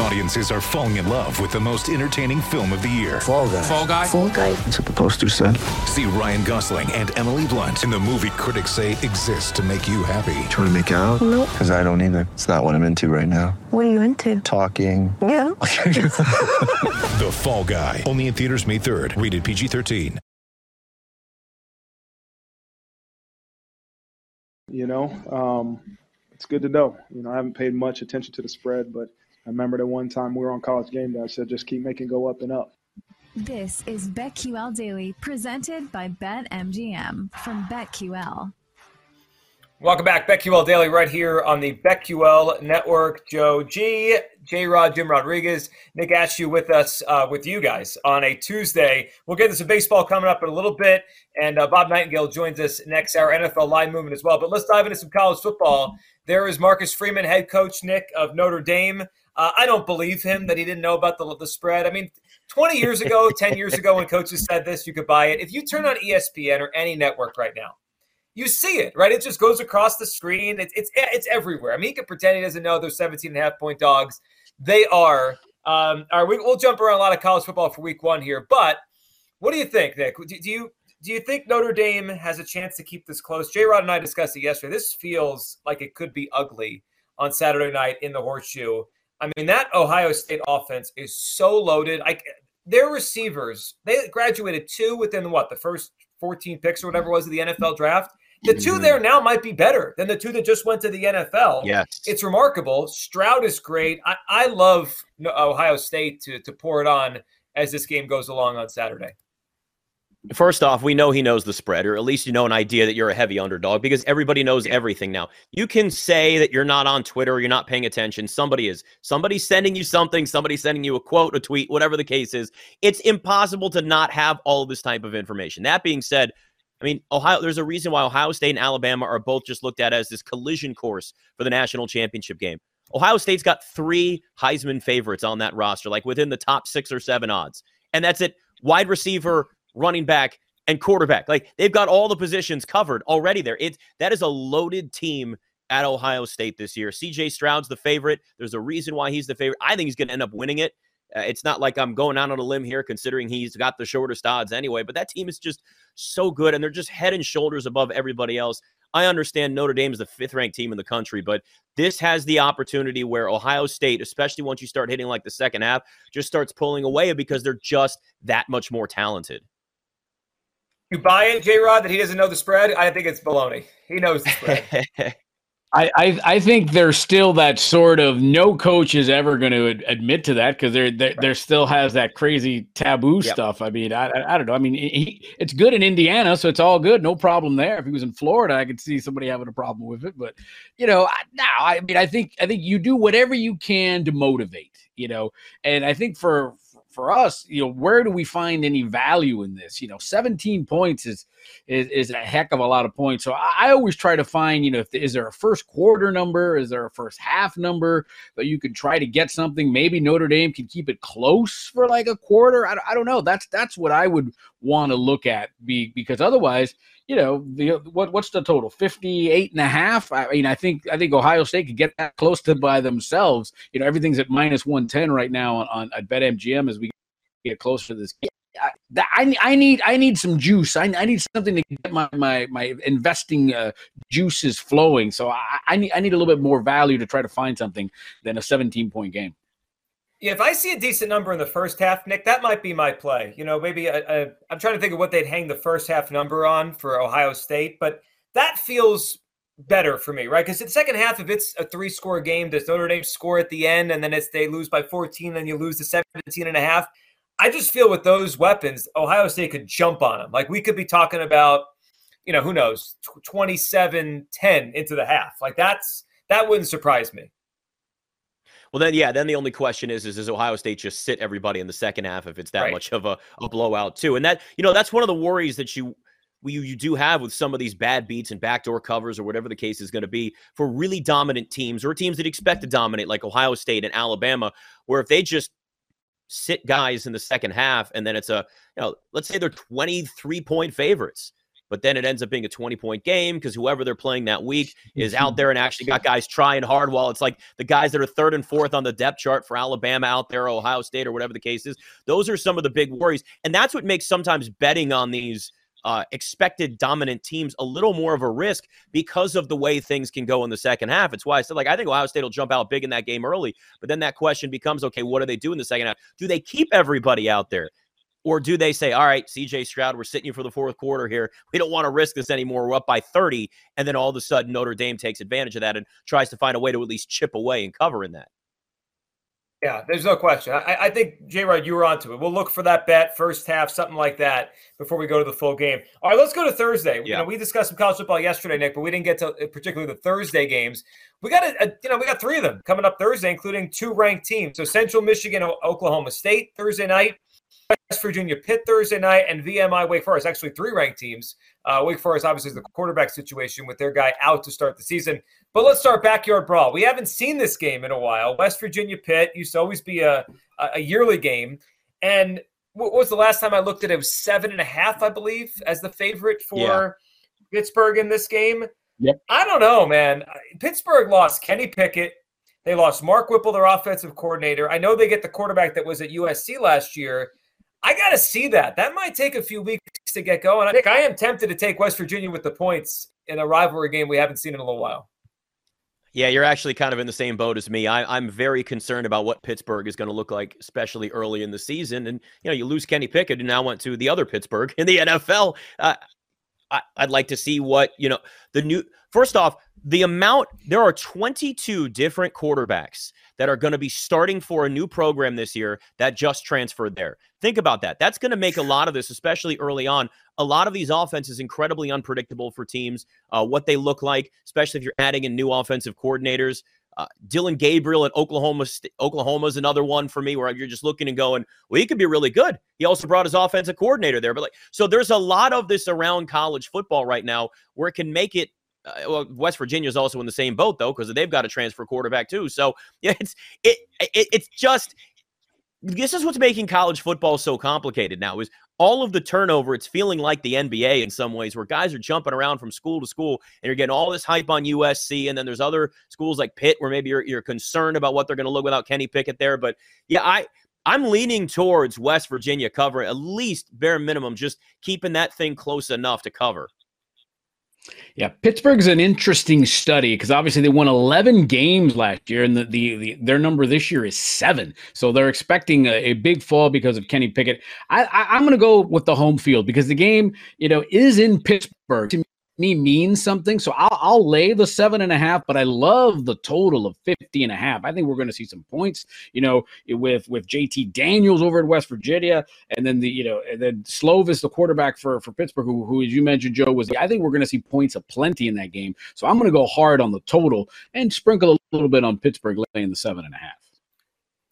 Audiences are falling in love with the most entertaining film of the year. Fall guy. Fall guy. Fall guy. That's what the poster said. See Ryan Gosling and Emily Blunt in the movie critics say exists to make you happy. Trying to make it out? Nope. Because I don't either. It's not what I'm into right now. What are you into? Talking. Yeah. The Fall Guy. Only in theaters May 3rd. Rated PG-13. You know, um, it's good to know. You know, I haven't paid much attention to the spread, but I remember the one time we were on college game day, I said just keep making go up and up. This is BetQL Daily, presented by BetMGM from BetQL. Welcome back, BetQL Daily, right here on the BetQL Network. Joe G, J Rod, Jim Rodriguez, Nick Ashew with us, uh, with you guys on a Tuesday. We'll get into some baseball coming up in a little bit, and uh, Bob Nightingale joins us next hour, NFL line movement as well. But let's dive into some college football. There is Marcus Freeman, head coach Nick of Notre Dame. Uh, I don't believe him that he didn't know about the, the spread. I mean, 20 years ago, 10 years ago, when coaches said this, you could buy it. If you turn on ESPN or any network right now, you see it, right? It just goes across the screen. It's it's it's everywhere. I mean, he can pretend he doesn't know they're 17 and a half point dogs. They are. Um, all right, we, we'll jump around a lot of college football for week one here, but what do you think, Nick? Do, do you do you think Notre Dame has a chance to keep this close? J. Rod and I discussed it yesterday. This feels like it could be ugly on Saturday night in the horseshoe. I mean, that Ohio State offense is so loaded. I, their receivers, they graduated two within what the first 14 picks or whatever it was of the NFL draft. The two mm-hmm. there now might be better than the two that just went to the NFL. Yes. It's remarkable. Stroud is great. I, I love Ohio State to, to pour it on as this game goes along on Saturday. First off, we know he knows the spread, or at least you know an idea that you're a heavy underdog because everybody knows everything now. You can say that you're not on Twitter, you're not paying attention. Somebody is. Somebody's sending you something, somebody's sending you a quote, a tweet, whatever the case is. It's impossible to not have all of this type of information. That being said, I mean, Ohio, there's a reason why Ohio State and Alabama are both just looked at as this collision course for the national championship game. Ohio State's got three Heisman favorites on that roster, like within the top six or seven odds. And that's it. Wide receiver, running back, and quarterback. Like they've got all the positions covered already there. It that is a loaded team at Ohio State this year. CJ Stroud's the favorite. There's a reason why he's the favorite. I think he's going to end up winning it. Uh, it's not like I'm going out on a limb here, considering he's got the shortest odds anyway. But that team is just so good, and they're just head and shoulders above everybody else. I understand Notre Dame is the fifth ranked team in the country, but this has the opportunity where Ohio State, especially once you start hitting like the second half, just starts pulling away because they're just that much more talented. You buy it, J Rod, that he doesn't know the spread? I think it's baloney. He knows the spread. I, I, I think there's still that sort of no coach is ever going to ad- admit to that because there there, there still has that crazy taboo Yep. stuff. I mean, I, I I don't know. I mean, he, it's good in Indiana, so it's all good, no problem there. If he was in Florida, I could see somebody having a problem with it. But you know, I, now I mean, I think I think you do whatever you can to motivate. You know, and I think for for us, you know, where do we find any value in this? You know, 17 points is is, is a heck of a lot of points. So I, I always try to find, you know, if is there a first quarter number? Is there a first half number that you could try to get something? Maybe Notre Dame can keep it close for like a quarter. I, I don't know. That's that's what I would want to look at be because otherwise, you know, the what what's the total? 58 and a half. I mean, I think I think Ohio State could get that close to by themselves. You know, everything's at minus 110 right now on, on at BetMGM as we get closer to this game. I, I, I need I need some juice. I, I need something to get my my, my investing uh, juices flowing. So I, I need I need a little bit more value to try to find something than a 17 point game. Yeah, if I see a decent number in the first half, Nick, that might be my play. You know, maybe I'm trying to think of what they'd hang the first half number on for Ohio State, but that feels better for me, right? Because the second half, if it's a three score game, does Notre Dame score at the end and then it's they lose by 14 and you lose the 17 and a half? I just feel with those weapons, Ohio State could jump on them. Like we could be talking about, you know, who knows, 27 10 into the half. Like that's that wouldn't surprise me. Well, then, yeah, then the only question is, is does Ohio State just sit everybody in the second half if it's that Right. much of a, a blowout too? And that, you know, that's one of the worries that you you, you do have with some of these bad beats and backdoor covers or whatever the case is going to be for really dominant teams or teams that expect to dominate like Ohio State and Alabama, where if they just sit guys in the second half, and then it's a you know, let's say they're 23 point favorites but then it ends up being a 20 point game because whoever they're playing that week is out there and actually got guys trying hard while it's like the guys that are third and fourth on the depth chart for Alabama out there, Ohio State, or whatever the case is. Those are some of the big worries. And that's what makes sometimes betting on these uh, expected dominant teams a little more of a risk because of the way things can go in the second half. It's why I said, like, I think Ohio State will jump out big in that game early. But then that question becomes, okay, what do they do in the second half? Do they keep everybody out there? Or do they say, all right, CJ Stroud, we're sitting you for the fourth quarter here. We don't want to risk this anymore. We're up by 30. And then all of a sudden, Notre Dame takes advantage of that and tries to find a way to at least chip away and cover in that. Yeah, there's no question. I, I think, J Rod, you were onto it. We'll look for that bet, first half, something like that, before we go to the full game. All right, let's go to Thursday. Yeah. You know, we discussed some college football yesterday, Nick, but we didn't get to uh, particularly the Thursday games. We got a, a, you know, we got three of them coming up Thursday, including two ranked teams. So Central Michigan, Oklahoma State Thursday night. West Virginia Pitt Thursday night, and VMI Wake Forest. Actually, three ranked teams. Uh, Wake Forest obviously is the quarterback situation with their guy out to start the season. But let's start backyard brawl. We haven't seen this game in a while. West Virginia Pitt used to always be a a yearly game, and what was the last time I looked at it? It was seven and a half, I believe, as the favorite for yeah. Pittsburgh in this game. Yep. I don't know, man. Pittsburgh lost Kenny Pickett. They lost Mark Whipple, their offensive coordinator. I know they get the quarterback that was at USC last year. I got to see that. That might take a few weeks to get going. I think I am tempted to take West Virginia with the points in a rivalry game we haven't seen in a little while. Yeah, you're actually kind of in the same boat as me. I, am very concerned about what Pittsburgh is going to look like, especially early in the season. And you know, you lose Kenny Pickett, and now went to the other Pittsburgh in the NFL. Uh, I, I'd like to see what you know the new. First off, the amount there are 22 different quarterbacks that are going to be starting for a new program this year that just transferred there. Think about that. That's going to make a lot of this, especially early on. A lot of these offenses incredibly unpredictable for teams, uh, what they look like, especially if you're adding in new offensive coordinators. Uh, Dillon Gabriel at Oklahoma. Oklahoma is another one for me where you're just looking and going, well, he could be really good. He also brought his offensive coordinator there, but like, so there's a lot of this around college football right now where it can make it uh, well, West Virginia is also in the same boat though because they've got a transfer quarterback too. So yeah, it's it, it it's just this is what's making college football so complicated now is all of the turnover it's feeling like the nba in some ways where guys are jumping around from school to school and you're getting all this hype on usc and then there's other schools like pitt where maybe you're, you're concerned about what they're going to look without kenny pickett there but yeah i i'm leaning towards west virginia cover at least bare minimum just keeping that thing close enough to cover yeah, Pittsburgh's an interesting study because obviously they won 11 games last year, and the, the, the, their number this year is seven. So they're expecting a, a big fall because of Kenny Pickett. I, I, I'm going to go with the home field because the game, you know, is in Pittsburgh. To me means something. So I'll, I'll, lay the seven and a half, but I love the total of 50 and a half. I think we're going to see some points, you know, with, with JT Daniels over at West Virginia. And then the, you know, and then Slovis, the quarterback for, for Pittsburgh, who, who, as you mentioned, Joe, was, I think we're going to see points of plenty in that game. So I'm going to go hard on the total and sprinkle a little bit on Pittsburgh laying the seven and a half.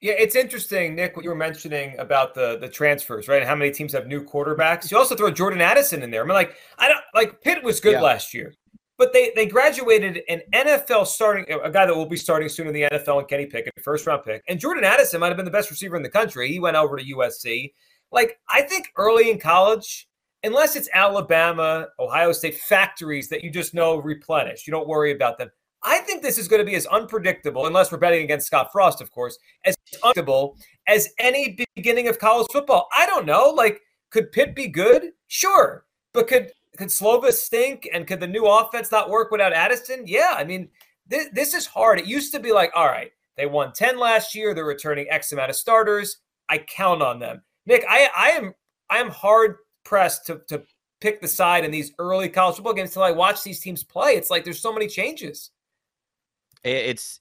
Yeah, it's interesting, Nick, what you were mentioning about the the transfers, right? And how many teams have new quarterbacks. You also throw Jordan Addison in there. I mean, like, I don't like Pitt was good yeah. last year, but they they graduated an NFL starting a guy that will be starting soon in the NFL and Kenny Pickett, first round pick. And Jordan Addison might have been the best receiver in the country. He went over to USC. Like, I think early in college, unless it's Alabama, Ohio State factories that you just know replenish, you don't worry about them. I think this is going to be as unpredictable, unless we're betting against Scott Frost, of course, as unpredictable as any beginning of college football. I don't know. Like, could Pitt be good? Sure. But could could Slovis stink? And could the new offense not work without Addison? Yeah. I mean, this, this is hard. It used to be like, all right, they won 10 last year. They're returning X amount of starters. I count on them. Nick, I, I am I am hard pressed to, to pick the side in these early college football games until I watch these teams play. It's like there's so many changes. It's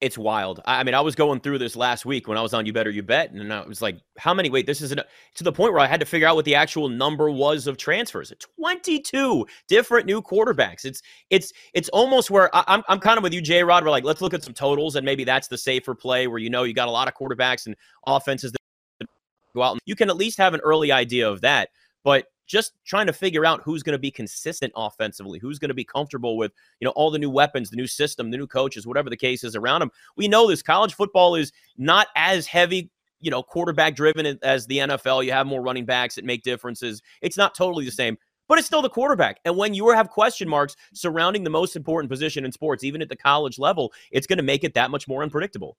it's wild. I mean, I was going through this last week when I was on You Better You Bet, and I was like, how many? Wait, this is an, to the point where I had to figure out what the actual number was of transfers. Twenty-two different new quarterbacks. It's it's it's almost where I, am I'm, I'm kind of with you, J. Rod. We're like, let's look at some totals, and maybe that's the safer play where you know you got a lot of quarterbacks and offenses that go out, and you can at least have an early idea of that. But just trying to figure out who's going to be consistent offensively, who's going to be comfortable with, you know, all the new weapons, the new system, the new coaches, whatever the case is around them. We know this college football is not as heavy you know, quarterback driven as the NFL. You have more running backs that make differences. It's not totally the same, but it's still the quarterback. And when you have question marks surrounding the most important position in sports, even at the college level, it's going to make it that much more unpredictable.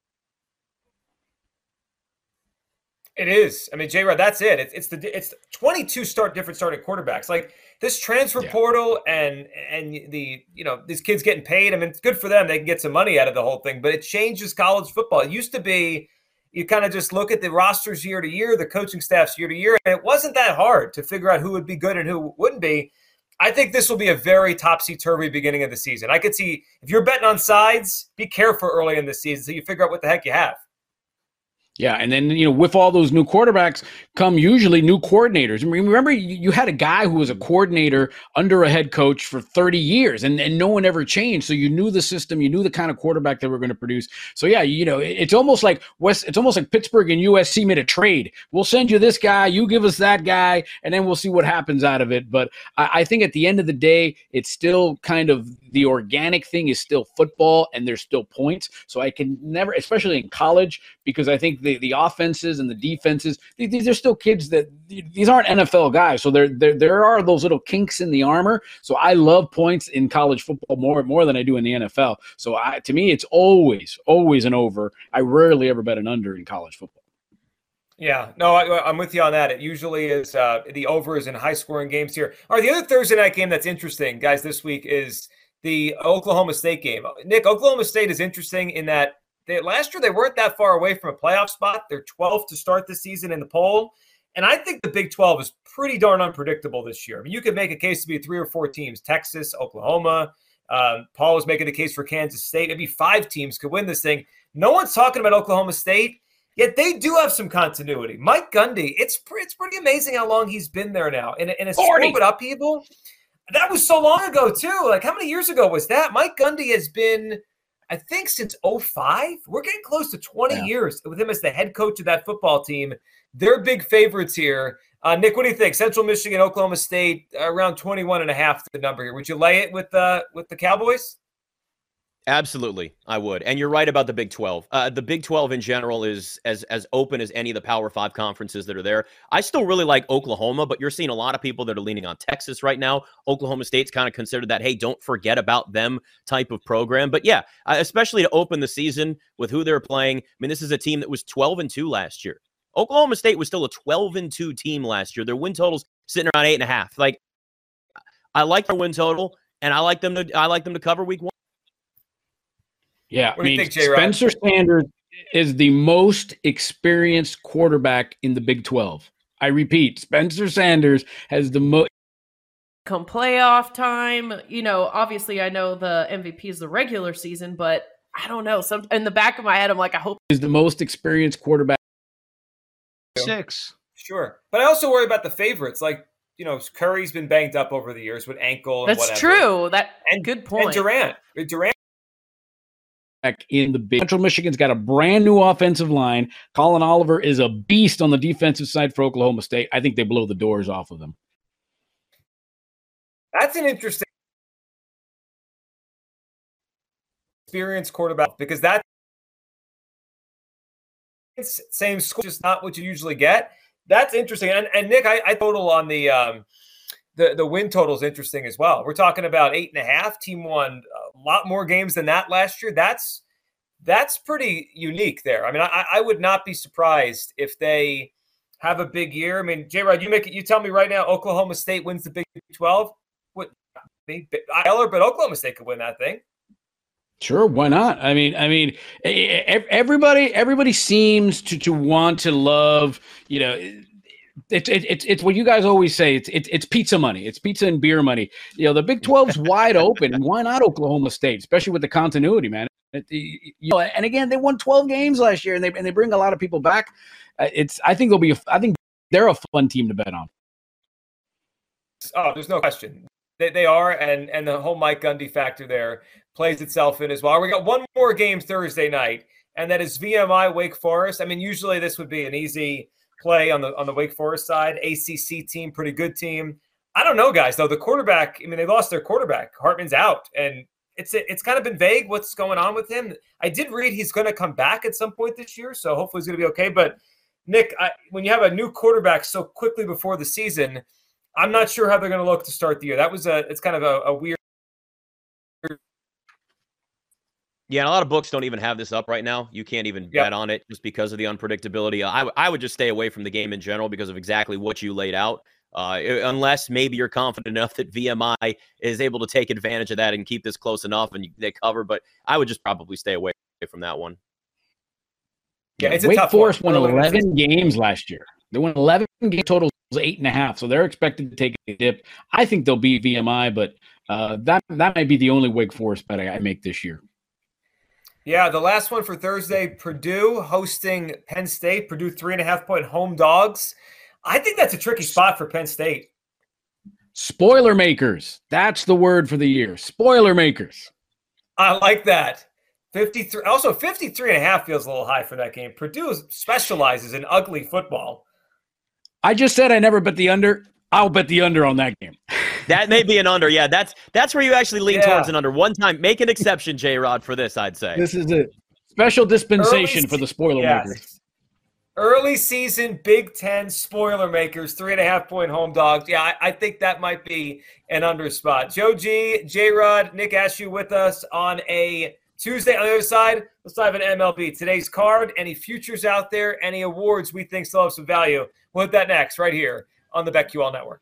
It is. I mean, J. Rod, that's it. It's, it's the it's 22 start different starting quarterbacks. Like this transfer yeah. portal and and the you know these kids getting paid. I mean, it's good for them. They can get some money out of the whole thing. But it changes college football. It used to be you kind of just look at the rosters year to year, the coaching staffs year to year, and it wasn't that hard to figure out who would be good and who wouldn't be. I think this will be a very topsy turvy beginning of the season. I could see if you're betting on sides, be careful early in the season so you figure out what the heck you have. Yeah, and then you know, with all those new quarterbacks come usually new coordinators. I mean, remember, you had a guy who was a coordinator under a head coach for 30 years, and, and no one ever changed. So you knew the system, you knew the kind of quarterback they were going to produce. So yeah, you know, it's almost like West. It's almost like Pittsburgh and USC made a trade. We'll send you this guy, you give us that guy, and then we'll see what happens out of it. But I, I think at the end of the day, it's still kind of the organic thing is still football, and there's still points. So I can never, especially in college, because I think the, the offenses and the defenses, these are still kids that these aren't NFL guys. So there, there, there are those little kinks in the armor. So I love points in college football more, more than I do in the NFL. So I, to me, it's always, always an over. I rarely ever bet an under in college football. Yeah, no, I, am with you on that. It usually is uh, the overs in high scoring games here. All right, the other Thursday night game that's interesting, guys, this week is the Oklahoma State game. Nick, Oklahoma State is interesting in that they, last year they weren't that far away from a playoff spot. They're 12th to start the season in the poll. And I think the Big 12 is pretty darn unpredictable this year. I mean, you could make a case to be three or four teams Texas, Oklahoma. Um, Paul was making the case for Kansas State. Maybe five teams could win this thing. No one's talking about Oklahoma State, yet they do have some continuity. Mike Gundy, it's, it's pretty amazing how long he's been there now. In a, in a with upheaval, that was so long ago, too. Like, how many years ago was that? Mike Gundy has been – I think since 05. We're getting close to 20 yeah. years with him as the head coach of that football team. They're big favorites here. Uh, Nick, what do you think? Central Michigan, Oklahoma State, around 21 and a half the number here. Would you lay it with uh, with the Cowboys? Absolutely, I would. And you're right about the Big 12. Uh, the Big 12 in general is as as open as any of the Power 5 conferences that are there. I still really like Oklahoma, but you're seeing a lot of people that are leaning on Texas right now. Oklahoma State's kind of considered that hey, don't forget about them type of program. But yeah, especially to open the season with who they're playing. I mean, this is a team that was 12 and 2 last year. Oklahoma State was still a 12 and 2 team last year. Their win totals sitting around eight and a half. Like I like their win total, and I like them to I like them to cover week one. Yeah, what I mean, think, Spencer Sanders is the most experienced quarterback in the Big 12. I repeat, Spencer Sanders has the most come playoff time. You know, obviously I know the MVP is the regular season, but I don't know. Some in the back of my head, I'm like, I hope is the most experienced quarterback. Six. Sure. But I also worry about the favorites. Like, you know, Curry's been banged up over the years with ankle That's whatever. true. That and good point. And Durant. Durant in the big. Central Michigan's got a brand new offensive line. Collin Oliver is a beast on the defensive side for Oklahoma State. I think they blow the doors off of them. That's an interesting experience quarterback because that same school, just not what you usually get. That's interesting. And, and Nick, I, I total on the um, the the win total is interesting as well. We're talking about eight and a half. Team won a lot more games than that last year. That's that's pretty unique there. I mean, I, I would not be surprised if they have a big year. I mean, J. Rod, you make it. You tell me right now, Oklahoma State wins the Big Twelve. What? Eller, but Oklahoma State could win that thing. Sure, why not? I mean, I mean, everybody, everybody seems to to want to love, you know, it's it's it's what you guys always say. It's it's it's pizza money. It's pizza and beer money. You know, the Big 12's wide open, why not Oklahoma State, especially with the continuity, man. It, you know, and again, they won 12 games last year, and they and they bring a lot of people back. Uh, it's I think they'll be. A, I think they're a fun team to bet on. Oh, there's no question. They, they are, and and the whole Mike Gundy factor there plays itself in as well. We got one more game Thursday night, and that is VMI Wake Forest. I mean, usually this would be an easy play on the on the Wake Forest side. ACC team, pretty good team. I don't know, guys. Though the quarterback, I mean, they lost their quarterback. Hartman's out, and it's it's kind of been vague what's going on with him. I did read he's going to come back at some point this year, so hopefully he's going to be okay. But Nick, I, when you have a new quarterback so quickly before the season, I'm not sure how they're going to look to start the year. That was a it's kind of a, a weird. Yeah, and a lot of books don't even have this up right now. You can't even Yep. bet on it just because of the unpredictability. I, I would just stay away from the game in general because of exactly what you laid out. Uh, unless maybe you're confident enough that VMI is able to take advantage of that and keep this close enough and they cover. But I would just probably stay away from that one. Yeah, it's a Wake tough Forest one. won Early in the 11 games last year. They won 11 game totals, eight and a half. So they're expected to take a dip. I think they'll beat VMI, but uh, that that might be the only Wake Forest bet I, I make this year. Yeah, the last one for Thursday, Purdue hosting Penn State. Purdue three and a half point home dogs. I think that's a tricky spot for Penn State. Spoiler makers. That's the word for the year. Spoiler makers. I like that. 53 also 53 and a half feels a little high for that game. Purdue specializes in ugly football. I just said I never bet the under. I'll bet the under on that game. That may be an under. Yeah, that's that's where you actually lean Yeah. towards an under. One time, make an exception, J Rod, for this. I'd say. This is a special dispensation Early for the spoiler yes. makers. Early season Big Ten spoiler makers, three and a half point home dogs. Yeah, I, I think that might be an under spot. Joe G, J Rod, Nick Ashew with us on a Tuesday. On the other side, let's dive into MLB. Today's card, any futures out there, any awards we think still have some value. We'll hit that next, right here on the BetQL Network.